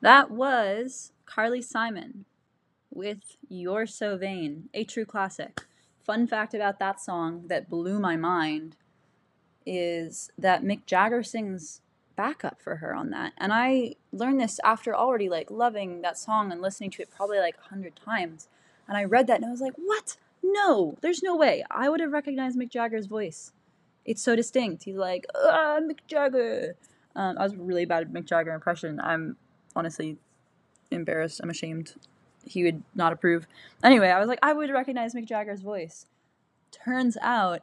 That was Carly Simon with You're So Vain, a true classic. Fun fact about that song that blew my mind is that Mick Jagger sings backup for her on that. And I learned this after already like loving that song and listening to it probably like a hundred times. And I read that and I was like, what? No, there's no way. I would have recognized Mick Jagger's voice. It's so distinct. He's like, ah, Mick Jagger. Um, I was really bad at Mick Jagger impression. I'm honestly embarrassed. I'm ashamed. He would not approve. Anyway, I was like, I would recognize Mick Jagger's voice. Turns out,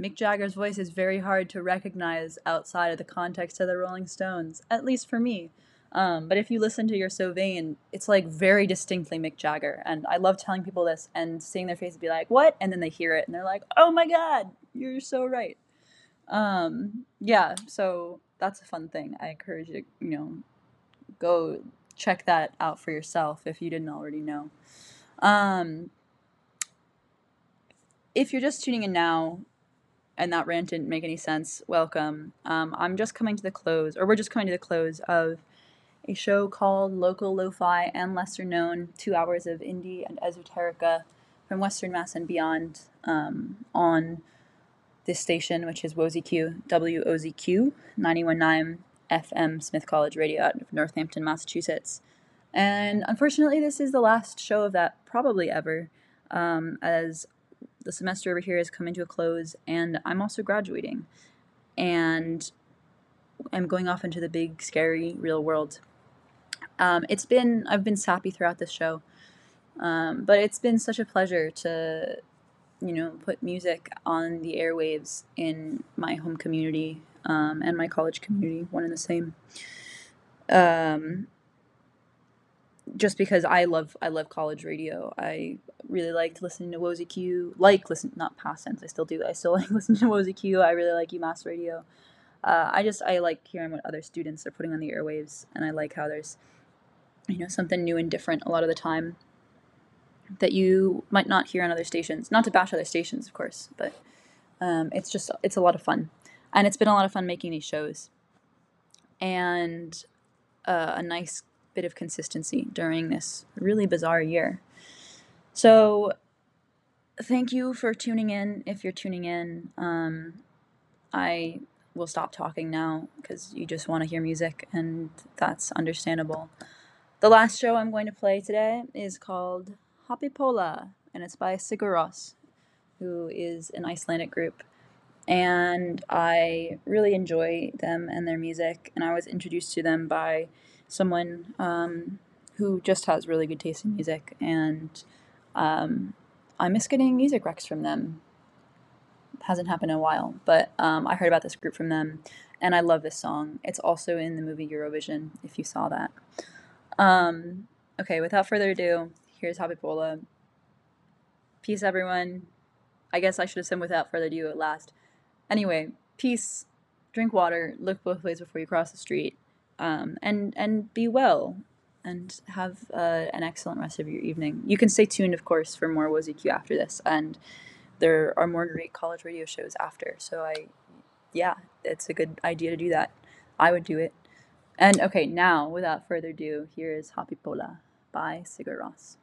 Mick Jagger's voice is very hard to recognize outside of the context of the Rolling Stones, at least for me. Um, but if you listen to You're So Vain, it's like very distinctly Mick Jagger. And I love telling people this and seeing their face be like, what? And then they hear it and they're like, oh my God, you're so right. Um, yeah, so that's a fun thing. I encourage you to, you know, go check that out for yourself if you didn't already know. Um, if you're just tuning in now and that rant didn't make any sense, welcome. Um, I'm just coming to the close, or we're just coming to the close of a show called Local Lo-Fi and Lesser Known, two hours of indie and esoterica from Western Mass and beyond um, on this station, which is WOZQ, W-O-Z-Q, 919 FM Smith College Radio out of Northampton, Massachusetts. And unfortunately, this is the last show of that probably ever, um, as the semester over here is coming to a close, and I'm also graduating. And I'm going off into the big, scary, real world. Um, it's been, I've been sappy throughout this show, um, but it's been such a pleasure to, you know, put music on the airwaves in my home community um, and my college community, one and the same. Um, just because I love I love college radio. I really liked listening to WOZQ. Like listen, not past tense. I still do. I still like listening to WOZQ. I really like UMass Radio. Uh, I just I like hearing what other students are putting on the airwaves, and I like how there's you know something new and different a lot of the time that you might not hear on other stations. Not to bash other stations, of course, but um, it's just it's a lot of fun, and it's been a lot of fun making these shows, and uh, a nice bit of consistency during this really bizarre year. So, thank you for tuning in. If you're tuning in, um, I will stop talking now because you just want to hear music, and that's understandable. The last show I'm going to play today is called Hoppípolla, and it's by Sigur Rós, who is an Icelandic group. And I really enjoy them and their music, and I was introduced to them by someone um, who just has really good taste in music, and um, I miss getting music recs from them. Hasn't happened in a while, but um, I heard about this group from them, and I love this song. It's also in the movie Eurovision, if you saw that. Um, okay, without further ado, here's Hoppípolla. Peace, everyone. I guess I should have said without further ado at last. Anyway, peace. Drink water. Look both ways before you cross the street. Um, and and be well. And have uh, an excellent rest of your evening. You can stay tuned, of course, for more WOZQ after this. And there are more great college radio shows after. So I, yeah, it's a good idea to do that. I would do it. And okay, now, without further ado, here is Hoppípolla by Sigur Rós.